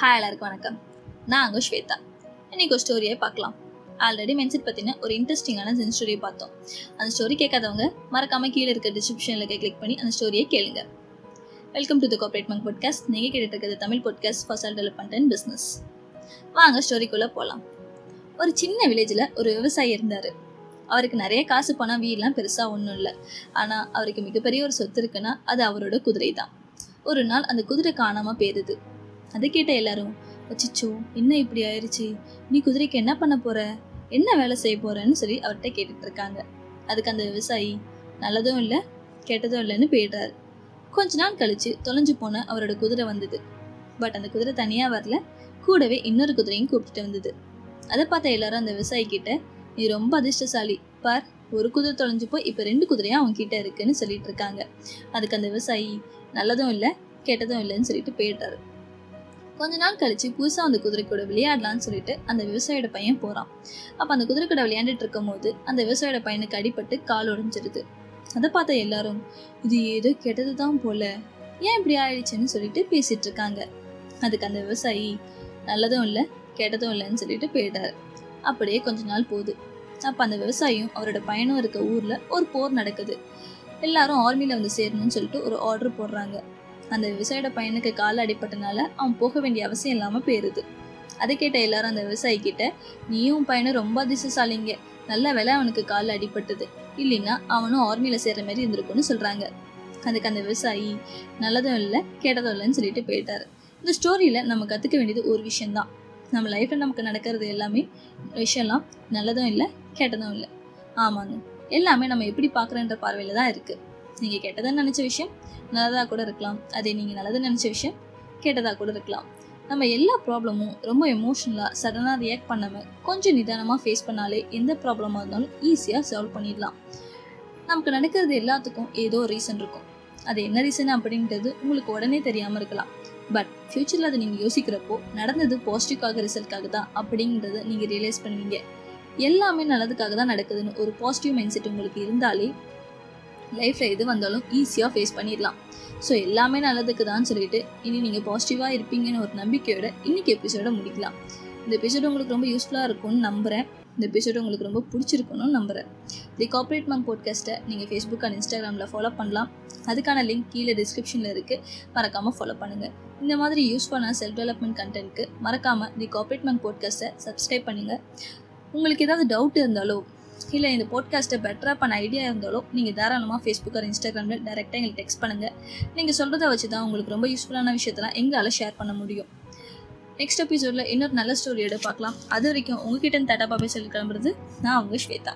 Hi எல்லாருக்கும் வணக்கம். நான் அங்கே ஸ்வேதா. இன்னைக்கு ஒரு ஸ்டோரியை பார்க்கலாம். ஆல்ரெடி மென்செட் பற்றின ஒரு இன்ட்ரெஸ்டிங்கான ஜென் ஸ்டோரியை பார்த்தோம். அந்த ஸ்டோரி கேட்காதவங்க மறக்காமல் கீழே இருக்க டிஸ்கிரிப்ஷனில் கிளிக் பண்ணி அந்த ஸ்டோரியை கேளுங்க. Welcome to the Corporate Monk podcast நீங்கள் கேட்டுட்டு இருக்கிறது Tamil podcast first self development and business வாங்க ஸ்டோரிக்குள்ளே போகலாம் ஒரு சின்ன வில்லேஜில் ஒரு விவசாயி இருந்தார். அவருக்கு நிறைய காசு பணம் வீடெலாம் பெருசாக ஒன்றும் இல்லை. ஆனால் அவருக்கு மிகப்பெரிய ஒரு சொத்து இருக்குன்னா அது அவரோட குதிரை தான் ஒரு நாள் அந்த குதிரை காணாமல் போயிருது. அதை கேட்ட எல்லாரும் அச்சிச்சோ என்ன இப்படி ஆயிடுச்சு நீ குதிரைக்கு என்ன பண்ண போற? என்ன வேலை செய்ய போறன்னு சொல்லி அவர்கிட்ட கேட்டுட்டு இருக்காங்க. அதுக்கு அந்த விவசாயி நல்லதும் இல்லை கெட்டதும் இல்லைன்னு போயிடுறாரு. கொஞ்ச நாள் கழிச்சு தொலைஞ்சு போன அவரோட குதிரை வந்தது. பட் அந்த குதிரை தனியாக வரல கூடவே இன்னொரு குதிரையும் கூப்பிட்டு வந்தது. அதை பார்த்த எல்லாரும் அந்த விவசாயி கிட்ட நீ ரொம்ப அதிர்ஷ்டசாலி பார் ஒரு குதிரை தொலைஞ்சு போய் இப்போ ரெண்டு குதிரையும் அவங்க கிட்ட இருக்குன்னு சொல்லிட்டு இருக்காங்க. அதுக்கு அந்த விவசாயி நல்லதும் இல்லை கெட்டதும் இல்லைன்னு சொல்லிட்டு போயிடுறாரு. கொஞ்ச நாள் கழிச்சு புதுசாக அந்த குதிரை கூட விளையாடலான்னு சொல்லிட்டு அந்த விவசாயியோட பையன் போகிறான் அப்போ அந்த குதிரை கூட விளையாண்டுட்டு இருக்கும் போது அந்த விவசாயியோட பையனுக்கு அடிபட்டு கால் உடஞ்சிருது. அதை பார்த்த எல்லாரும் இது ஏதோ கெட்டது தான் போல. ஏன் இப்படி ஆயிடுச்சுன்னு சொல்லிட்டு பேசிட்டு இருக்காங்க. அதுக்கு அந்த விவசாயி நல்லதும் இல்லை கெட்டதும் இல்லைன்னு சொல்லிட்டு போயிட்டாரு. அப்படியே கொஞ்ச நாள் போகுது. அப்போ அந்த விவசாயியும் அவரோட பையனும் இருக்க ஊரில் ஒரு போர் நடக்குது. எல்லாரும் ஆர்மியில் வந்து சேரணும்னு சொல்லிட்டு ஒரு ஆர்டர் போடுறாங்க. அந்த விவசாயியோட பையனுக்கு கால் அடிப்பட்டனால அவன் போக வேண்டிய அவசியம் இல்லாமல் போயிருது. அதை கேட்ட எல்லாரும் அந்த விவசாயி கிட்ட நீயும் பையனும் ரொம்ப அதிர்ஷ்டசாலிங்க நல்ல வேலை அவனுக்கு கால் அடிப்பட்டது இல்லைன்னா அவனும் ஆர்மியில் சேர்ற மாதிரி இருந்திருக்கும்னு சொல்கிறாங்க அதுக்கு அந்த விவசாயி நல்லதும் இல்லை கேட்டதும் இல்லைன்னு சொல்லிட்டு போயிட்டார். இந்த ஸ்டோரியில் நம்ம கற்றுக்க வேண்டியது ஒரு விஷயம்தான். நம்ம லைஃப்பில் நமக்கு நடக்கிறது எல்லாமே விஷயம்லாம் நல்லதும் இல்லை கெட்டதும் இல்லை. ஆமாங்க. எல்லாமே நம்ம எப்படி பார்க்குறன்ற பார்வையில் தான் இருக்குது நீங்கள் கெட்டதாக நினச்ச விஷயம் நல்லதாக கூட இருக்கலாம். அதே நீங்கள் நல்லதுன்னு நினச்ச விஷயம் கெட்டதாக கூட இருக்கலாம். நம்ம எல்லா ப்ராப்ளமும் ரொம்ப எமோஷனலாக சடனாக ரியாக்ட் பண்ணாமல் கொஞ்சம் நிதானமாக ஃபேஸ் பண்ணாலே எந்த ப்ராப்ளமாக இருந்தாலும் ஈஸியாக சால்வ் பண்ணிடலாம். நமக்கு நடக்கிறது எல்லாத்துக்கும் ஏதோ ரீசன் இருக்கும். அது என்ன ரீசன் அப்படின்றது உங்களுக்கு உடனே தெரியாமல் இருக்கலாம். பட் ஃப்யூச்சரில் அதை நீங்கள் யோசிக்கிறப்போ நடந்தது பாசிட்டிவ்காக ரிசல்ட்காக தான் அப்படிங்கிறத நீங்கள் ரியலைஸ் பண்ணுவீங்க. எல்லாமே நல்லதுக்காக தான் நடக்குதுன்னு ஒரு பாசிட்டிவ் மைண்ட் செட் உங்களுக்கு இருந்தாலே லைஃப்பில் எது வந்தாலும் ஈஸியாக ஃபேஸ் பண்ணிடலாம். ஸோ எல்லாமே நல்லதுக்கு தான் சொல்லிட்டு இனி நீங்கள் பாசிட்டிவாக இருப்பீங்கன்னு ஒரு நம்பிக்கையோட இன்னைக்கு எபிசோட முடிக்கலாம். இந்த எபிசோடு உங்களுக்கு ரொம்ப யூஸ்ஃபுல்லாக இருக்கும்னு நம்புகிறேன் இந்த எபிசோடு உங்களுக்கு ரொம்ப பிடிச்சிருக்குன்னு நம்புகிறேன் தி கார்பரேட் மங் போட்காஸ்ட்டை நீங்கள் ஃபேஸ்புக் அண்ட் இன்ஸ்டாகிராமில் ஃபாலோ பண்ணலாம். அதுக்கான லிங்க் கீழே டிஸ்கிரிப்ஷனில் இருக்குது மறக்காமல் ஃபாலோ பண்ணுங்கள் இந்த மாதிரி யூஸ்ஃபுல்லான செல்ஃப் டெவலப்மெண்ட் கண்டென்ட்க்கு மறக்காமல் தி கார்பரேட் மங் போட்காஸ்ட்டை சப்ஸ்கிரைப் பண்ணுங்கள் உங்களுக்கு ஏதாவது டவுட் இருந்தாலோ இல்லை இந்த போட்காஸ்ட்டை பெட்டராக பண்ண ஐடியா இருந்தாலோ நீங்கள் தாராளமாக ஃபேஸ்புக் ஒரு இன்ஸ்டாகிராமில் டேரெக்டாக எங்களுக்கு டெக்ஸ்ட் பண்ணுங்கள் நீங்கள் சொல்கிறத வச்சு தான் உங்களுக்கு ரொம்ப யூஸ்ஃபுல்லான விஷயத்தெல்லாம் எங்களால் ஷேர் பண்ண முடியும். நெக்ஸ்ட் எபிசோடில் இன்னொரு நல்ல ஸ்டோரியோட பார்க்கலாம். அது வரைக்கும் உங்ககிட்ட டாட்டா பாப்பே சொல்லி கிளம்புறது நான் உங்கள் ஸ்வேதா.